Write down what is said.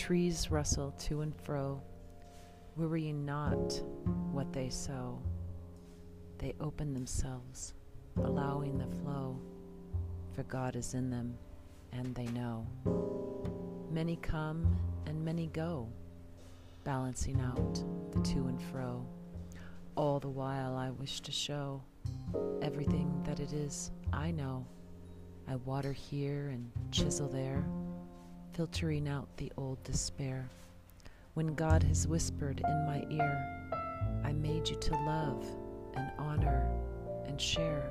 trees rustle to and fro, worry not what they sow. They open themselves, allowing the flow, for God is in them, and they know. Many come and many go, balancing out the to and fro. All the while I wish to show everything that it is I know. I water here and chisel there, filtering out the old despair. When God has whispered in my ear, I made you to love and honor and share.